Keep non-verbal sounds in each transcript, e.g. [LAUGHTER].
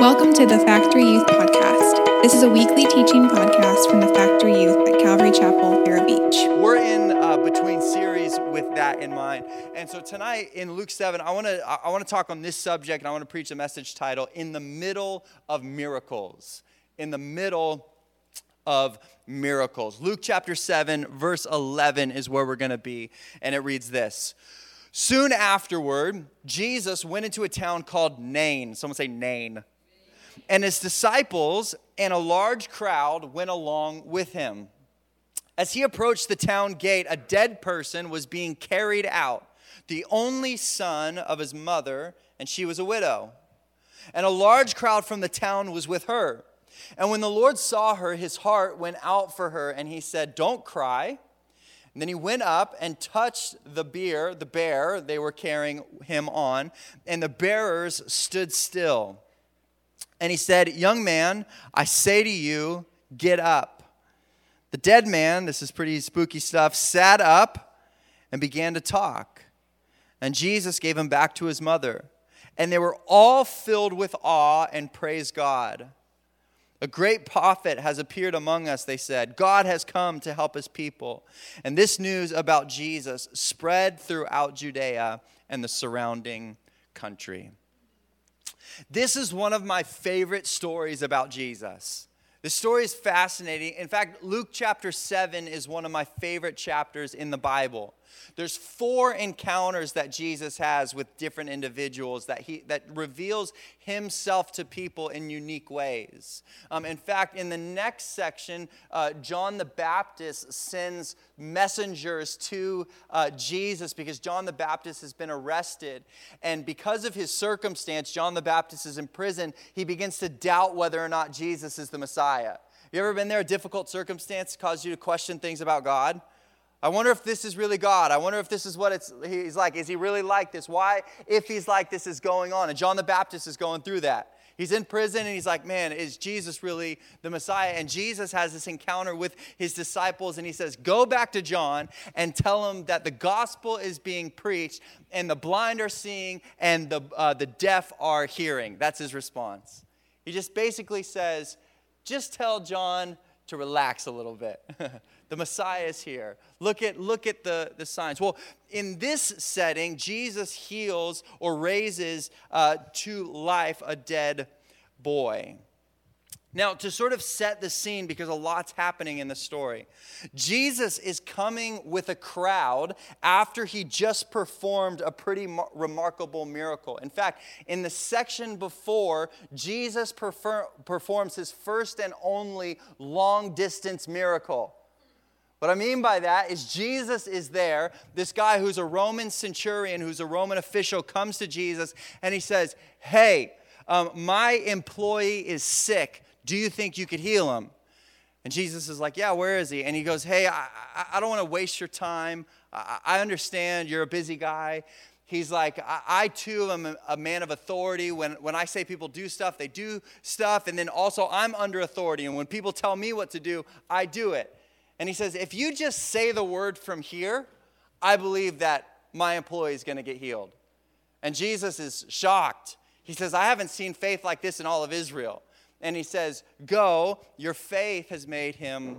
Welcome to the Factory Youth Podcast. This is a weekly teaching podcast from the Factory Youth at Calvary Chapel, Vero Beach. We're in uh, between series with that in mind, and so tonight in Luke seven, I want to I want to talk on this subject, and I want to preach a message title "In the Middle of Miracles." In the middle of miracles. Luke chapter 7, verse 11 is where we're going to be, and it reads this Soon afterward, Jesus went into a town called Nain. Someone say Nain. And his disciples and a large crowd went along with him. As he approached the town gate, a dead person was being carried out, the only son of his mother, and she was a widow. And a large crowd from the town was with her. And when the Lord saw her, his heart went out for her, and he said, Don't cry. And then he went up and touched the bear, the bear they were carrying him on, and the bearers stood still. And he said, Young man, I say to you, get up. The dead man, this is pretty spooky stuff, sat up and began to talk. And Jesus gave him back to his mother. And they were all filled with awe and praised God. A great prophet has appeared among us, they said. God has come to help his people. And this news about Jesus spread throughout Judea and the surrounding country. This is one of my favorite stories about Jesus. The story is fascinating. In fact, Luke chapter 7 is one of my favorite chapters in the Bible. There's four encounters that Jesus has with different individuals that he that reveals himself to people in unique ways. Um, in fact, in the next section, uh, John the Baptist sends messengers to uh, Jesus because John the Baptist has been arrested, and because of his circumstance, John the Baptist is in prison. He begins to doubt whether or not Jesus is the Messiah. Have you ever been there? A difficult circumstance caused you to question things about God? I wonder if this is really God. I wonder if this is what it's, he's like. Is he really like this? Why, if he's like this, is going on? And John the Baptist is going through that. He's in prison and he's like, man, is Jesus really the Messiah? And Jesus has this encounter with his disciples and he says, go back to John and tell him that the gospel is being preached and the blind are seeing and the, uh, the deaf are hearing. That's his response. He just basically says, just tell John to relax a little bit. [LAUGHS] the Messiah is here. Look at, look at the, the signs. Well, in this setting, Jesus heals or raises uh, to life a dead boy. Now, to sort of set the scene, because a lot's happening in the story, Jesus is coming with a crowd after he just performed a pretty mar- remarkable miracle. In fact, in the section before, Jesus performs his first and only long distance miracle. What I mean by that is Jesus is there. This guy who's a Roman centurion, who's a Roman official, comes to Jesus and he says, Hey, um, my employee is sick do you think you could heal him? And Jesus is like, Yeah, where is he? And he goes, Hey, I, I don't want to waste your time. I, I, understand you're a busy guy. He's like, I, I too am a man of authority. When, when I say people do stuff, they do stuff. And then also, I'm under authority. And when people tell me what to do, I do it. And he says, If you just say the word from here, I believe that my employee is going to get healed. And Jesus is shocked. He says, I haven't seen faith like this in all of Israel and he says, Go, your faith has made him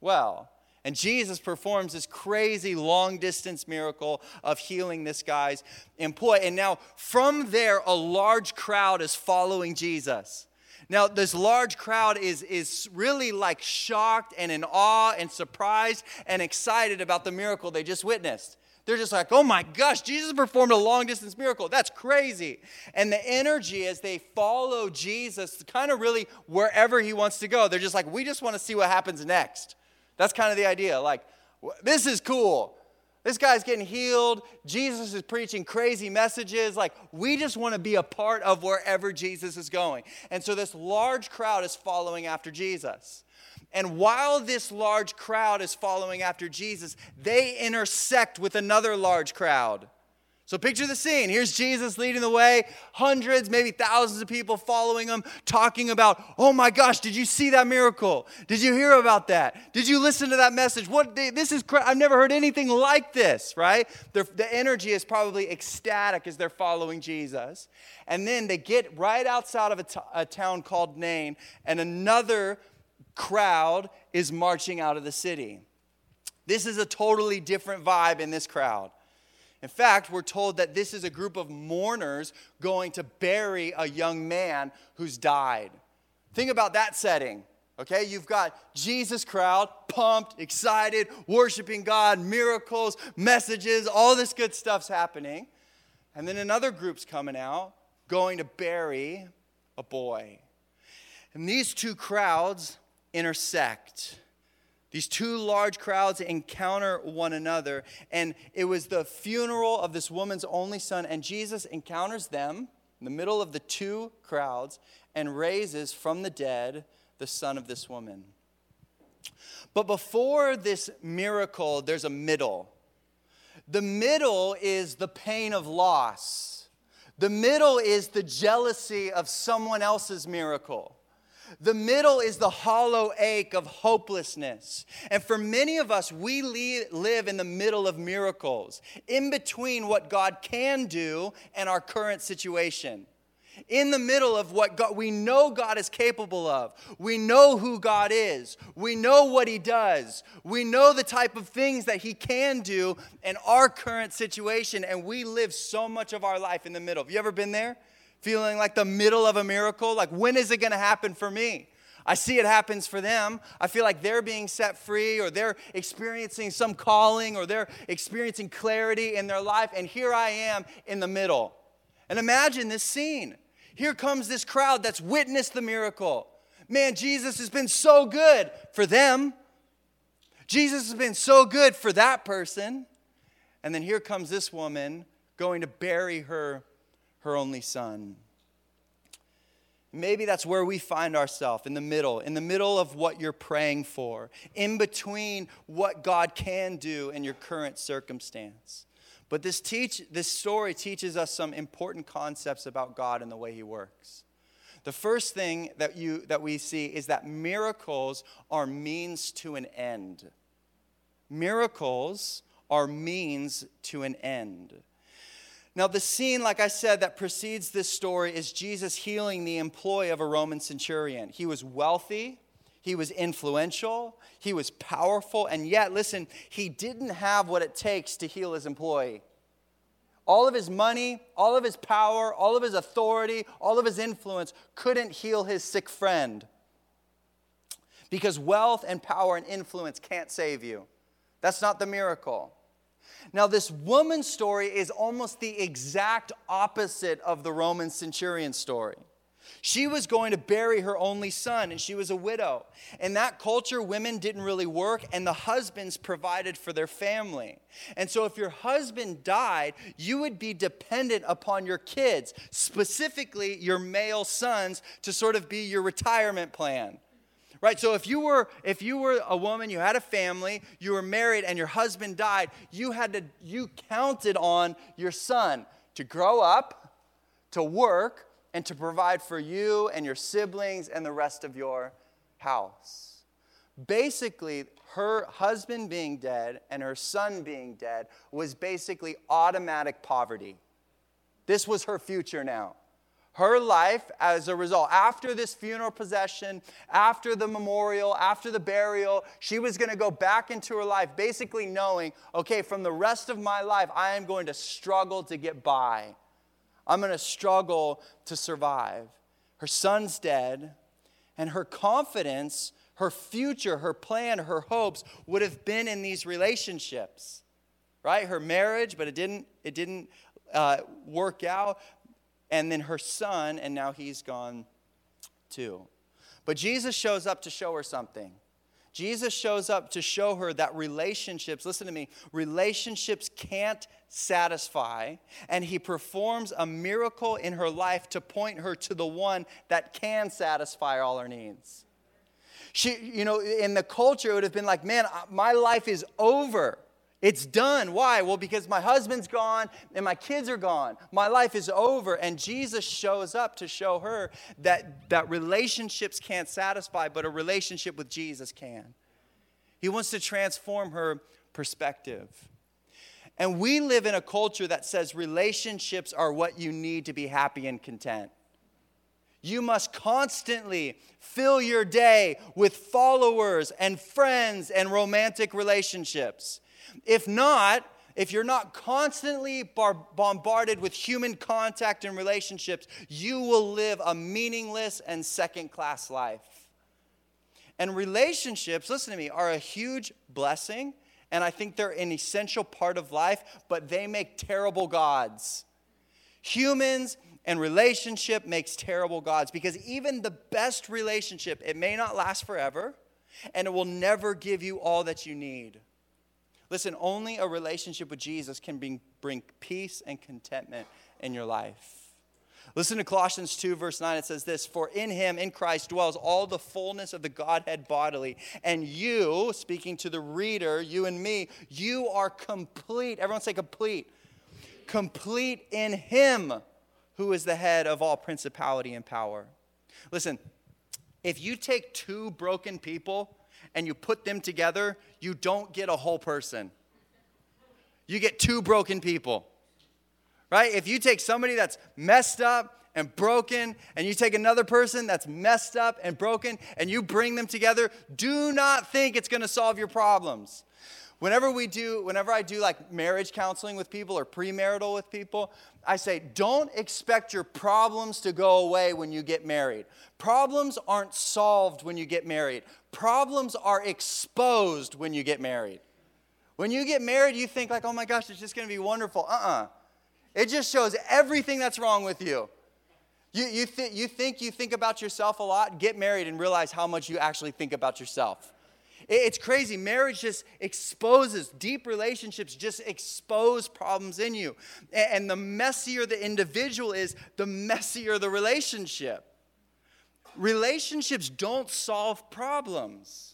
well. And Jesus performs this crazy long distance miracle of healing this guy's employee. And now, from there, a large crowd is following Jesus. Now, this large crowd is, is really like shocked and in awe and surprised and excited about the miracle they just witnessed. They're just like, oh my gosh, Jesus performed a long distance miracle. That's crazy. And the energy as they follow Jesus, kind of really wherever he wants to go, they're just like, we just want to see what happens next. That's kind of the idea. Like, this is cool. This guy's getting healed. Jesus is preaching crazy messages. Like, we just want to be a part of wherever Jesus is going. And so this large crowd is following after Jesus. And while this large crowd is following after Jesus, they intersect with another large crowd. So picture the scene. Here's Jesus leading the way, hundreds, maybe thousands of people following him, talking about, "Oh my gosh, did you see that miracle? Did you hear about that? Did you listen to that message? What this is I've never heard anything like this, right? The, energy is probably ecstatic as they're following Jesus. And then they get right outside of a, t- a town called Nain, and another crowd is marching out of the city. This is a totally different vibe in this crowd. In fact, we're told that this is a group of mourners going to bury a young man who's died. Think about that setting. Okay, you've got Jesus crowd, pumped, excited, worshiping God, miracles, messages, all this good stuff's happening. And then another group's coming out, going to bury a boy. And these two crowds intersect. These two large crowds encounter one another, and it was the funeral of this woman's only son, and Jesus encounters them in the middle of the two crowds and raises from the dead the son of this woman. But before this miracle, there's a middle. The middle is the pain of loss. The middle is the jealousy of someone else's miracle. The middle is the hollow ache of hopelessness. And for many of us, we live in the middle of miracles, in between what God can do and our current situation. In the middle of what God, we know God is capable of. We know who God is. We know what He does. We know the type of things that He can do in our current situation. And we live so much of our life in the middle. Have you ever been there? Feeling like the middle of a miracle. Like, when is it going to happen for me? I see it happens for them. I feel like they're being set free or they're experiencing some calling or they're experiencing clarity in their life. And here I am in the middle. And imagine this scene. Here comes this crowd that's witnessed the miracle. Man, Jesus has been so good for them. Jesus has been so good for that person. And then here comes this woman going to bury her her only son. Maybe that's where we find ourselves in the middle, in the middle of what you're praying for, in between what God can do in your current circumstance. But this, teach, this story teaches us some important concepts about God and the way He works. The first thing that, you, that we see is that miracles are means to an end. Miracles are means to an end. Now, the scene, like I said, that precedes this story is Jesus healing the employee of a Roman centurion. He was wealthy, he was influential, he was powerful, and yet, listen, he didn't have what it takes to heal his employee. All of his money, all of his power, all of his authority, all of his influence couldn't heal his sick friend. Because wealth and power and influence can't save you. That's not the miracle. Now, this woman's story is almost the exact opposite of the Roman centurion story. She was going to bury her only son, and she was a widow. In that culture, women didn't really work, and the husbands provided for their family. And so, if your husband died, you would be dependent upon your kids, specifically your male sons, to sort of be your retirement plan right? So if you were if you were a woman you had a family you were married and your husband died you had to you counted on your son to grow up to work and to provide for you and your siblings and the rest of your house. Basically her husband being dead and her son being dead was basically automatic poverty. This was her future now her life as a result. After this funeral procession, after the memorial, after the burial, she was going to go back into her life, basically knowing, okay, from the rest of my life, I am going to struggle to get by. I'm going to struggle to survive. Her son's dead, and her confidence, her future, her plan, her hopes would have been in these relationships, right? Her marriage, but it didn't, it didn't uh, work out and then her son, and now he's gone too. But Jesus shows up to show her something. Jesus shows up to show her that relationships, listen to me, relationships can't satisfy. And he performs a miracle in her life to point her to the one that can satisfy all her needs. She, you know, in the culture, it would have been like, man, my life is over It's done. Why? Well, because my husband's gone and my kids are gone. My life is over. And Jesus shows up to show her that, that relationships can't satisfy, but a relationship with Jesus can. He wants to transform her perspective. And we live in a culture that says relationships are what you need to be happy and content. You must constantly fill your day with followers and friends and romantic relationships. If not, if you're not constantly bar- bombarded with human contact and relationships, you will live a meaningless and second class life. And relationships, listen to me, are a huge blessing, and I think they're an essential part of life, but they make terrible gods. Humans and relationship makes terrible gods because even the best relationship, it may not last forever and it will never give you all that you need. Listen, only a relationship with Jesus can bring, bring peace and contentment in your life. Listen to Colossians 2, verse 9. It says this For in him, in Christ, dwells all the fullness of the Godhead bodily. And you, speaking to the reader, you and me, you are complete. Everyone say complete. Complete in him who is the head of all principality and power. Listen, if you take two broken people and you put them together, you don't get a whole person. You get two broken people, right? If you take somebody that's messed up and broken, and you take another person that's messed up and broken, and you bring them together, do not think it's gonna solve your problems. Whenever we do, whenever I do like marriage counseling with people or premarital with people, I say, don't expect your problems to go away when you get married. Problems aren't solved when you get married. Problems are exposed when you get married. When you get married, you think like, oh my gosh, it's just gonna be wonderful. Uh-uh. It just shows everything that's wrong with you. You, you, th- you think you think about yourself a lot, get married and realize how much you actually think about yourself. It's crazy. Marriage just exposes, deep relationships just expose problems in you. And the messier the individual is, the messier the relationship. Relationships don't solve problems.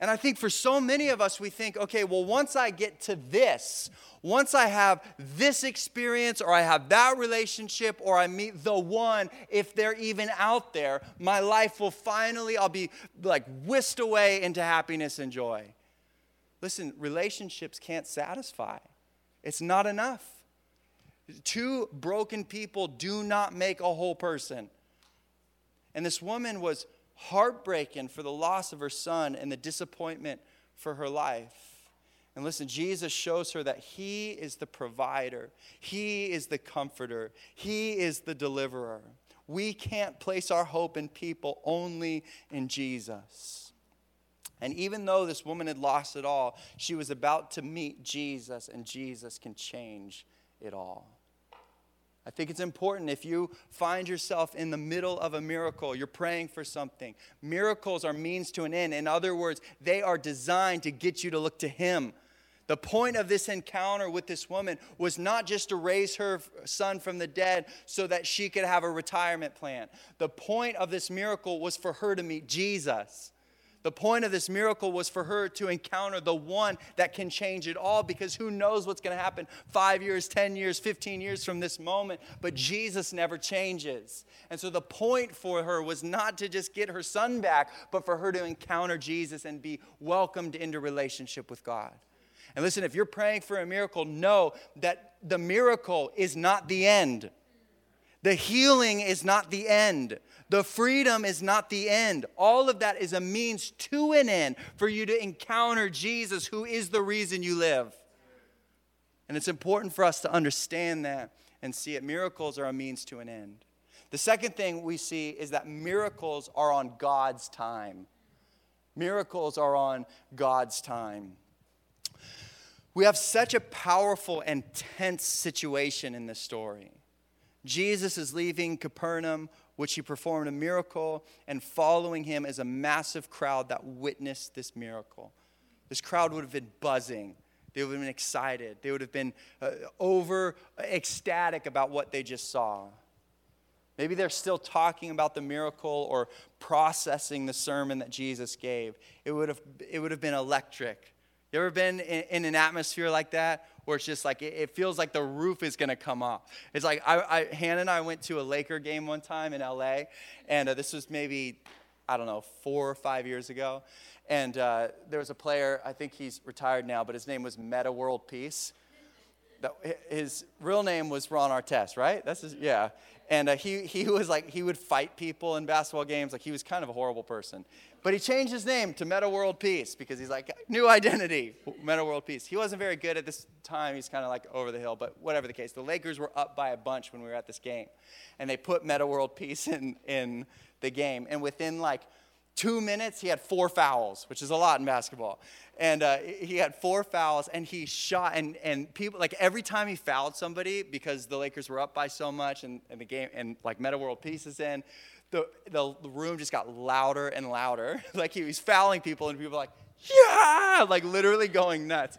And I think for so many of us, we think, okay, well, once I get to this, once I have this experience or I have that relationship or I meet the one, if they're even out there, my life will finally, I'll be like whisked away into happiness and joy. Listen, relationships can't satisfy, it's not enough. Two broken people do not make a whole person. And this woman was heartbreaking for the loss of her son and the disappointment for her life. And listen, Jesus shows her that He is the provider, He is the comforter, He is the deliverer. We can't place our hope in people, only in Jesus. And even though this woman had lost it all, she was about to meet Jesus, and Jesus can change it all. I think it's important if you find yourself in the middle of a miracle, you're praying for something. Miracles are means to an end. In other words, they are designed to get you to look to Him. The point of this encounter with this woman was not just to raise her son from the dead so that she could have a retirement plan. The point of this miracle was for her to meet Jesus. The point of this miracle was for her to encounter the one that can change it all because who knows what's going to happen five years, 10 years, 15 years from this moment. But Jesus never changes. And so the point for her was not to just get her son back, but for her to encounter Jesus and be welcomed into relationship with God. And listen, if you're praying for a miracle, know that the miracle is not the end. The healing is not the end. The freedom is not the end. All of that is a means to an end for you to encounter Jesus, who is the reason you live. And it's important for us to understand that and see it. Miracles are a means to an end. The second thing we see is that miracles are on God's time. Miracles are on God's time. We have such a powerful and tense situation in this story. Jesus is leaving Capernaum which he performed a miracle, and following him is a massive crowd that witnessed this miracle. This crowd would have been buzzing. They would have been excited. They would have been uh, over ecstatic about what they just saw. Maybe they're still talking about the miracle or processing the sermon that Jesus gave. It would have, it would have been electric You ever been in, in an atmosphere like that where it's just like it, it feels like the roof is gonna come off? It's like I, I, Hannah and I went to a Laker game one time in LA, and uh, this was maybe I don't know four or five years ago, and uh, there was a player. I think he's retired now, but his name was Metta World Peace. His real name was Ron Artest, right? That's his, yeah. And uh, he, he was like, he would fight people in basketball games. Like, he was kind of a horrible person. But he changed his name to Metta World Peace because he's like, new identity, Metta World Peace. He wasn't very good at this time. He's kind of like over the hill, but whatever the case. The Lakers were up by a bunch when we were at this game. And they put Metta World Peace in, in the game. And within like two minutes, he had four fouls, which is a lot in basketball. And uh, he had four fouls, and he shot. And, and people, like every time he fouled somebody, because the Lakers were up by so much, and, and the game, and like Metta World Peace is in, the, the, room just got louder and louder. [LAUGHS] like he was fouling people, and people were like, yeah, like literally going nuts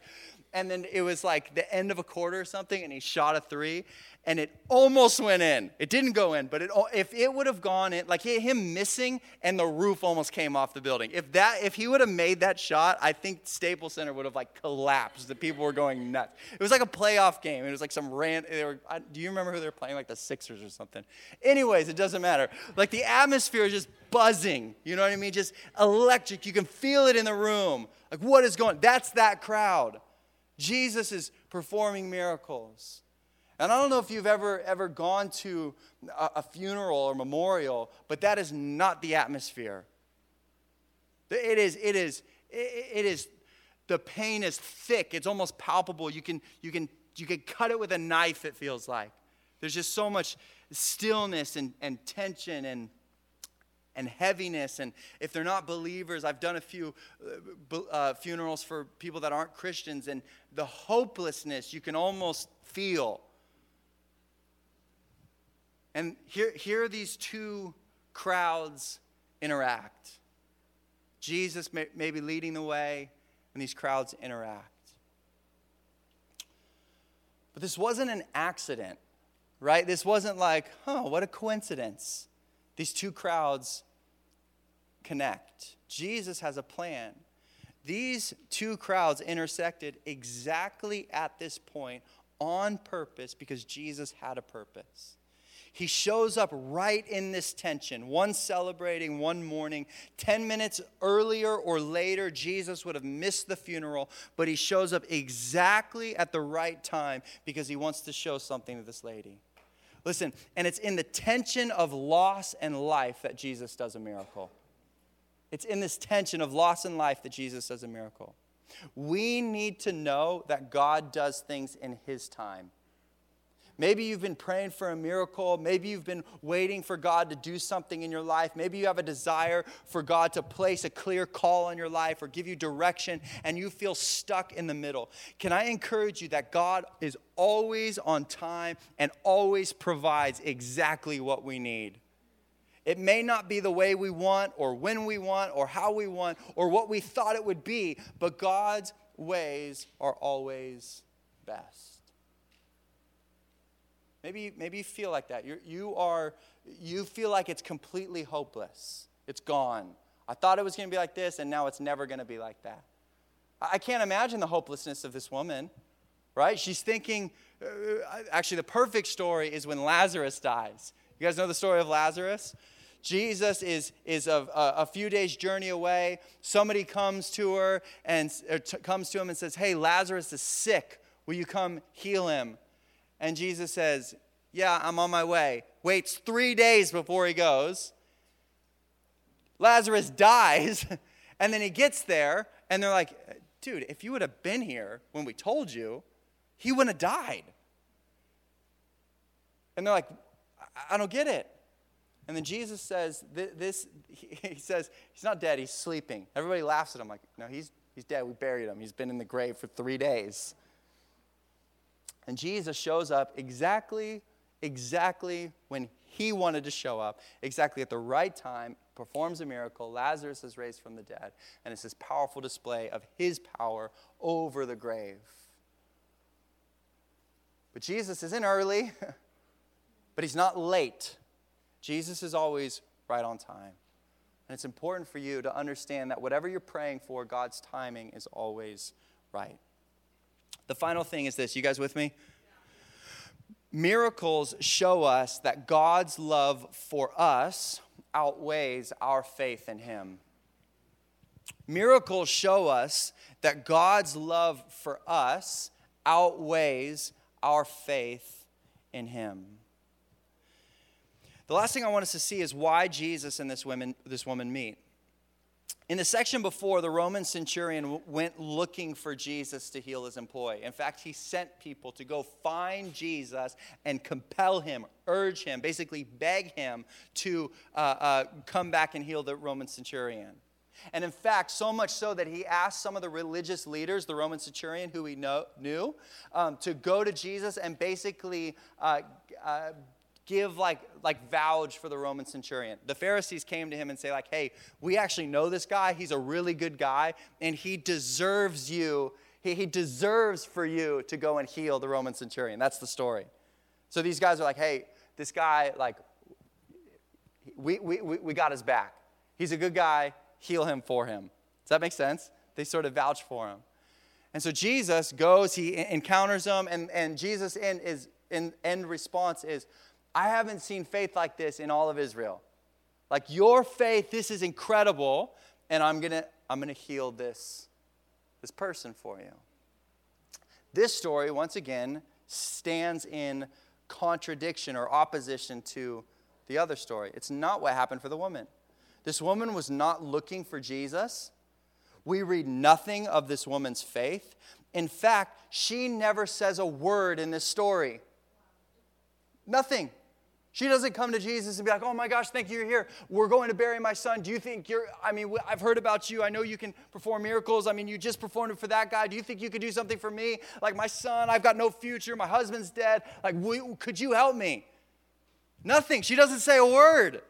and then it was like the end of a quarter or something, and he shot a three, and it almost went in. It didn't go in, but it, if it would have gone in, like him missing, and the roof almost came off the building. If that, if he would have made that shot, I think Staples Center would have like collapsed. The people were going nuts. It was like a playoff game. It was like some rant. They were, I, do you remember who they were playing? Like the Sixers or something. Anyways, it doesn't matter. Like the atmosphere is just buzzing. You know what I mean? Just electric. You can feel it in the room. Like what is going? That's that crowd. Jesus is performing miracles. And I don't know if you've ever ever gone to a, a funeral or memorial, but that is not the atmosphere. It is, it is, it is, the pain is thick. It's almost palpable. You can, you can, you can cut it with a knife, it feels like. There's just so much stillness and, and tension and and heaviness. And if they're not believers, I've done a few uh, uh, funerals for people that aren't Christians, and the hopelessness you can almost feel. And here, here these two crowds interact. Jesus may, may be leading the way, and these crowds interact. But this wasn't an accident, right? This wasn't like, oh, what a coincidence. These two crowds connect. Jesus has a plan. These two crowds intersected exactly at this point on purpose because Jesus had a purpose. He shows up right in this tension, one celebrating, one mourning. 10 minutes earlier or later, Jesus would have missed the funeral, but he shows up exactly at the right time because he wants to show something to this lady. Listen, and it's in the tension of loss and life that Jesus does a miracle. It's in this tension of loss and life that Jesus does a miracle. We need to know that God does things in His time. Maybe you've been praying for a miracle. Maybe you've been waiting for God to do something in your life. Maybe you have a desire for God to place a clear call on your life or give you direction and you feel stuck in the middle. Can I encourage you that God is always on time and always provides exactly what we need? It may not be the way we want, or when we want, or how we want, or what we thought it would be, but God's ways are always best. Maybe, maybe you feel like that. You're, you, are, you feel like it's completely hopeless. It's gone. I thought it was going to be like this, and now it's never going to be like that. I can't imagine the hopelessness of this woman, right? She's thinking, uh, uh, actually, the perfect story is when Lazarus dies. You guys know the story of Lazarus? Jesus is, is a, uh, a, few days' journey away. Somebody comes to her and uh, t- comes to him and says, Hey, Lazarus is sick. Will you come heal him? And Jesus says, Yeah, I'm on my way. Waits three days before he goes. Lazarus [LAUGHS] dies, and then he gets there, and they're like, Dude, if you would have been here when we told you, he wouldn't have died. And they're like, I don't get it. And then Jesus says, this, [LAUGHS] he says, he's not dead, he's sleeping. Everybody laughs at him like, no, he's, he's dead. We buried him. He's been in the grave for three days. And Jesus shows up exactly, exactly when he wanted to show up, exactly at the right time, performs a miracle. Lazarus is raised from the dead. And it's this powerful display of his power over the grave. But Jesus isn't early, [LAUGHS] but he's not late. Jesus is always right on time. And it's important for you to understand that whatever you're praying for, God's timing is always right. The final thing is this you guys with me? Miracles show us that God's love for us outweighs our faith in Him. Miracles show us that God's love for us outweighs our faith in Him. The last thing I want us to see is why Jesus and this woman, this woman meet. In the section before, the Roman centurion went looking for Jesus to heal his employee. In fact, he sent people to go find Jesus and compel him, urge him, basically beg him to uh, uh, come back and heal the Roman centurion. And in fact, so much so that he asked some of the religious leaders, the Roman centurion who he know, knew, um, to go to Jesus and basically uh, uh give like like vouch for the roman centurion. The pharisees came to him and say like hey we actually know this guy. He's a really good guy and he deserves you he, he deserves for you to go and heal the roman centurion. That's the story. So these guys are like hey this guy like we, we, we got his back. He's a good guy. Heal him for him. Does that make sense? They sort of vouch for him. And so jesus goes he encounters them and, and jesus in his in, end response is I haven't seen faith like this in all of Israel. Like your faith, this is incredible, and I'm gonna, I'm gonna heal this, this person for you. This story, once again, stands in contradiction or opposition to the other story. It's not what happened for the woman. This woman was not looking for Jesus. We read nothing of this woman's faith. In fact, she never says a word in this story. Nothing. She doesn't come to Jesus and be like, oh my gosh, thank you, you're here. We're going to bury my son. Do you think you're, I mean, I've heard about you. I know you can perform miracles. I mean, you just performed it for that guy. Do you think you could do something for me? Like my son, I've got no future. My husband's dead. Like, could you help me? Nothing. She doesn't say a word.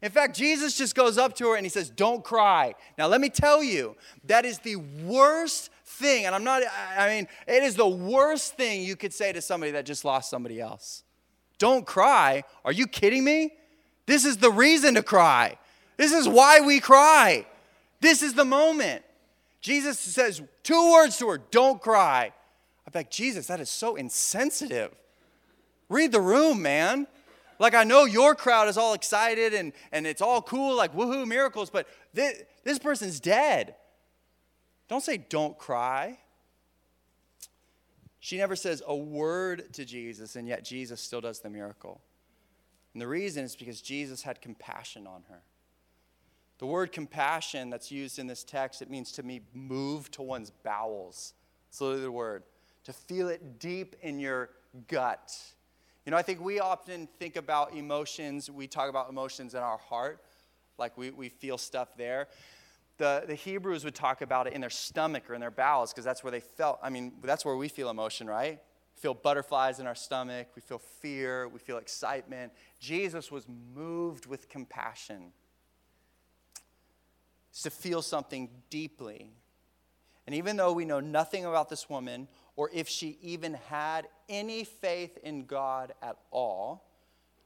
In fact, Jesus just goes up to her and he says, Don't cry. Now, let me tell you, that is the worst thing. And I'm not, I mean, it is the worst thing you could say to somebody that just lost somebody else. Don't cry. Are you kidding me? This is the reason to cry. This is why we cry. This is the moment. Jesus says two words to her don't cry. I'm like, Jesus, that is so insensitive. Read the room, man. Like, I know your crowd is all excited and, and it's all cool, like, woohoo, miracles, but this, this person's dead. Don't say, don't cry. She never says a word to Jesus, and yet Jesus still does the miracle. And the reason is because Jesus had compassion on her. The word compassion that's used in this text, it means to be moved to one's bowels. It's literally the word. To feel it deep in your gut. You know, I think we often think about emotions, we talk about emotions in our heart, like we, we feel stuff there the, the Hebrews would talk about it in their stomach or in their bowels because that's where they felt. I mean, that's where we feel emotion, right? We feel butterflies in our stomach, we feel fear, we feel excitement. Jesus was moved with compassion. It's to feel something deeply. And even though we know nothing about this woman, or if she even had any faith in God at all,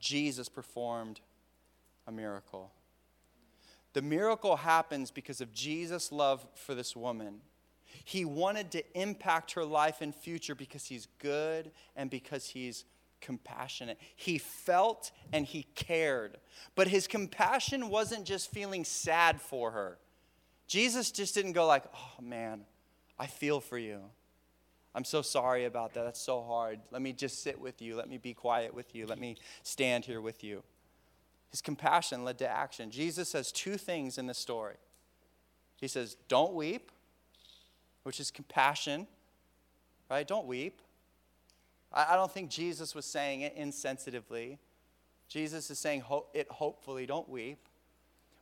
Jesus performed a miracle. The miracle happens because of Jesus' love for this woman. He wanted to impact her life and future because he's good and because he's compassionate. He felt and he cared. But his compassion wasn't just feeling sad for her. Jesus just didn't go like, "Oh man, I feel for you. I'm so sorry about that. That's so hard. Let me just sit with you. Let me be quiet with you. Let me stand here with you." His compassion led to action. Jesus says two things in this story. He says, Don't weep, which is compassion, right? Don't weep. I, don't think Jesus was saying it insensitively. Jesus is saying it hopefully, don't weep.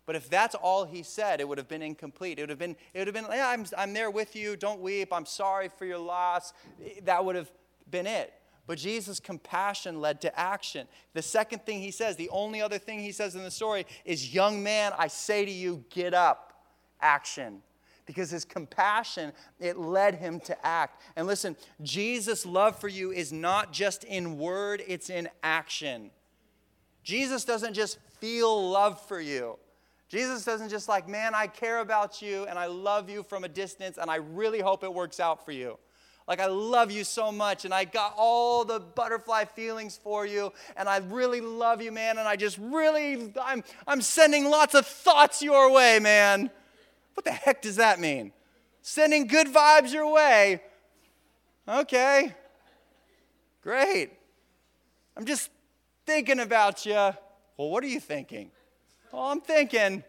But if that's all he said, it would have been incomplete. It would have been, it would have been, yeah, I'm, I'm there with you, don't weep, I'm sorry for your loss. That would have been it. But Jesus' compassion led to action. The second thing he says, the only other thing he says in the story is, Young man, I say to you, get up. Action. Because his compassion, it led him to act. And listen, Jesus' love for you is not just in word, it's in action. Jesus doesn't just feel love for you. Jesus doesn't just like, man, I care about you and I love you from a distance and I really hope it works out for you. Like, I love you so much, and I got all the butterfly feelings for you, and I really love you, man, and I just really, I'm, I'm sending lots of thoughts your way, man. What the heck does that mean? Sending good vibes your way. Okay, great. I'm just thinking about you. Well, what are you thinking? Well, I'm thinking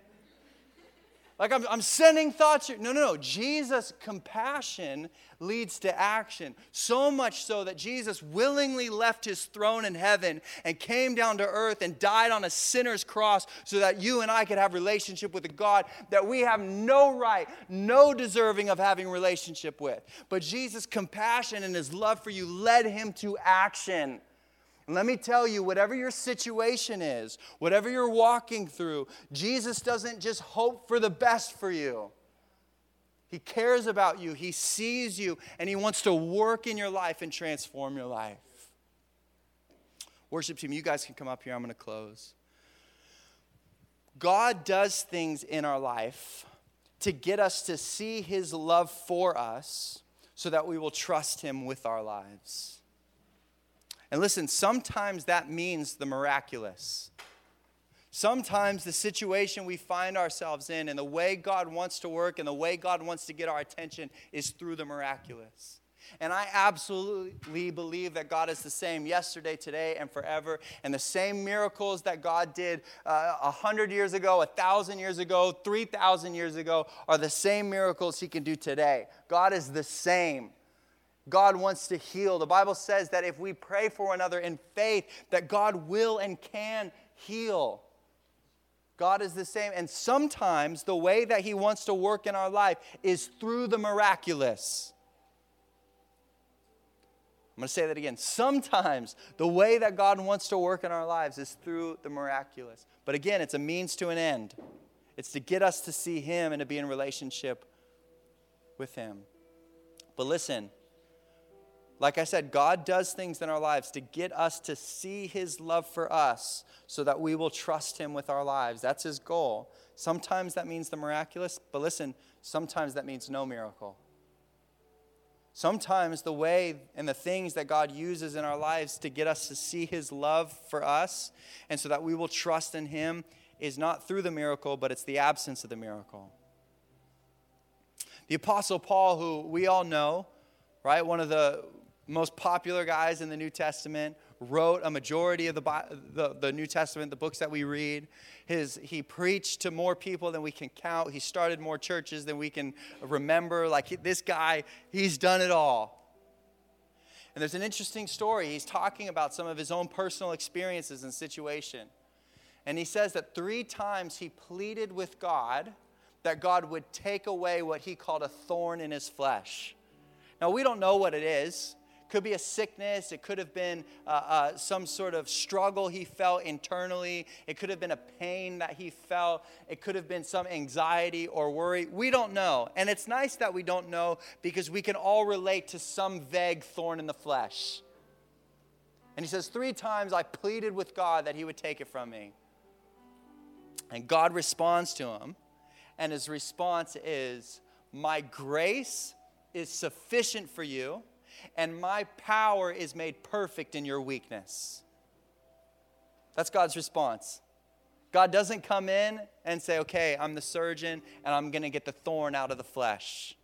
like I'm, I'm sending thoughts. No, no, no. Jesus' compassion leads to action. So much so that Jesus willingly left his throne in heaven and came down to earth and died on a sinner's cross so that you and I could have relationship with a God that we have no right, no deserving of having relationship with. But Jesus' compassion and his love for you led him to action. And let me tell you, whatever your situation is, whatever you're walking through, Jesus doesn't just hope for the best for you. He cares about you, He sees you, and He wants to work in your life and transform your life. Worship team, you guys can come up here. I'm going to close. God does things in our life to get us to see His love for us so that we will trust Him with our lives. And listen, sometimes that means the miraculous. Sometimes the situation we find ourselves in and the way God wants to work and the way God wants to get our attention is through the miraculous. And I absolutely believe that God is the same yesterday, today, and forever. And the same miracles that God did uh, a uh, hundred years ago, a thousand years ago, three thousand years ago are the same miracles He can do today. God is the same. God wants to heal. The Bible says that if we pray for one another in faith, that God will and can heal. God is the same. And sometimes the way that He wants to work in our life is through the miraculous. I'm going to say that again. Sometimes the way that God wants to work in our lives is through the miraculous. But again, it's a means to an end. It's to get us to see Him and to be in relationship with Him. But listen, like I said, God does things in our lives to get us to see His love for us so that we will trust Him with our lives. That's His goal. Sometimes that means the miraculous, but listen, sometimes that means no miracle. Sometimes the way and the things that God uses in our lives to get us to see His love for us and so that we will trust in Him is not through the miracle, but it's the absence of the miracle. The Apostle Paul, who we all know, right, one of the most popular guys in the New Testament, wrote a majority of the, the, the, New Testament, the books that we read. His, he preached to more people than we can count. He started more churches than we can remember. Like this guy, he's done it all. And there's an interesting story. He's talking about some of his own personal experiences and situation. And he says that three times he pleaded with God that God would take away what he called a thorn in his flesh. Now, we don't know what it is could be a sickness. It could have been uh, uh, some sort of struggle he felt internally. It could have been a pain that he felt. It could have been some anxiety or worry. We don't know. And it's nice that we don't know because we can all relate to some vague thorn in the flesh. And he says, Three times I pleaded with God that he would take it from me. And God responds to him. And his response is, My grace is sufficient for you and my power is made perfect in your weakness. That's God's response. God doesn't come in and say, okay, I'm the surgeon and I'm going to get the thorn out of the flesh.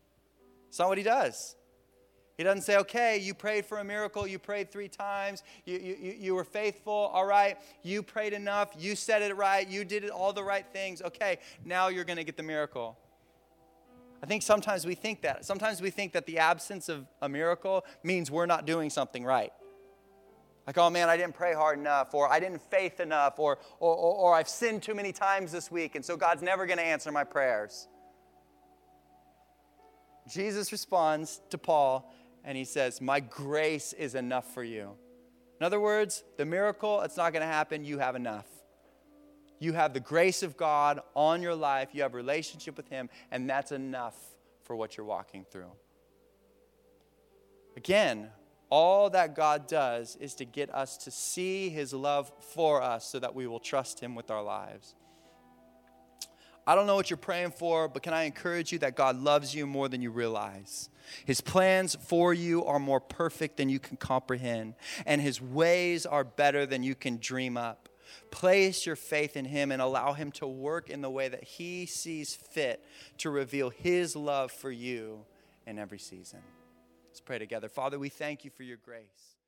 It's not what he does. He doesn't say, okay, you prayed for a miracle, you prayed three times, you, you, you were faithful, all right, you prayed enough, you said it right, you did all the right things, okay, now you're going to get the miracle. I think sometimes we think that. Sometimes we think that the absence of a miracle means we're not doing something right. Like, oh man, I didn't pray hard enough, or I didn't faith enough, or, or, or, or I've sinned too many times this week, and so God's never going to answer my prayers. Jesus responds to Paul, and he says, My grace is enough for you. In other words, the miracle, it's not going to happen. You have enough you have the grace of God on your life, you have a relationship with Him, and that's enough for what you're walking through. Again, all that God does is to get us to see His love for us so that we will trust Him with our lives. I don't know what you're praying for, but can I encourage you that God loves you more than you realize? His plans for you are more perfect than you can comprehend, and His ways are better than you can dream up. Place your faith in Him and allow Him to work in the way that He sees fit to reveal His love for you in every season. Let's pray together. Father, we thank you for your grace.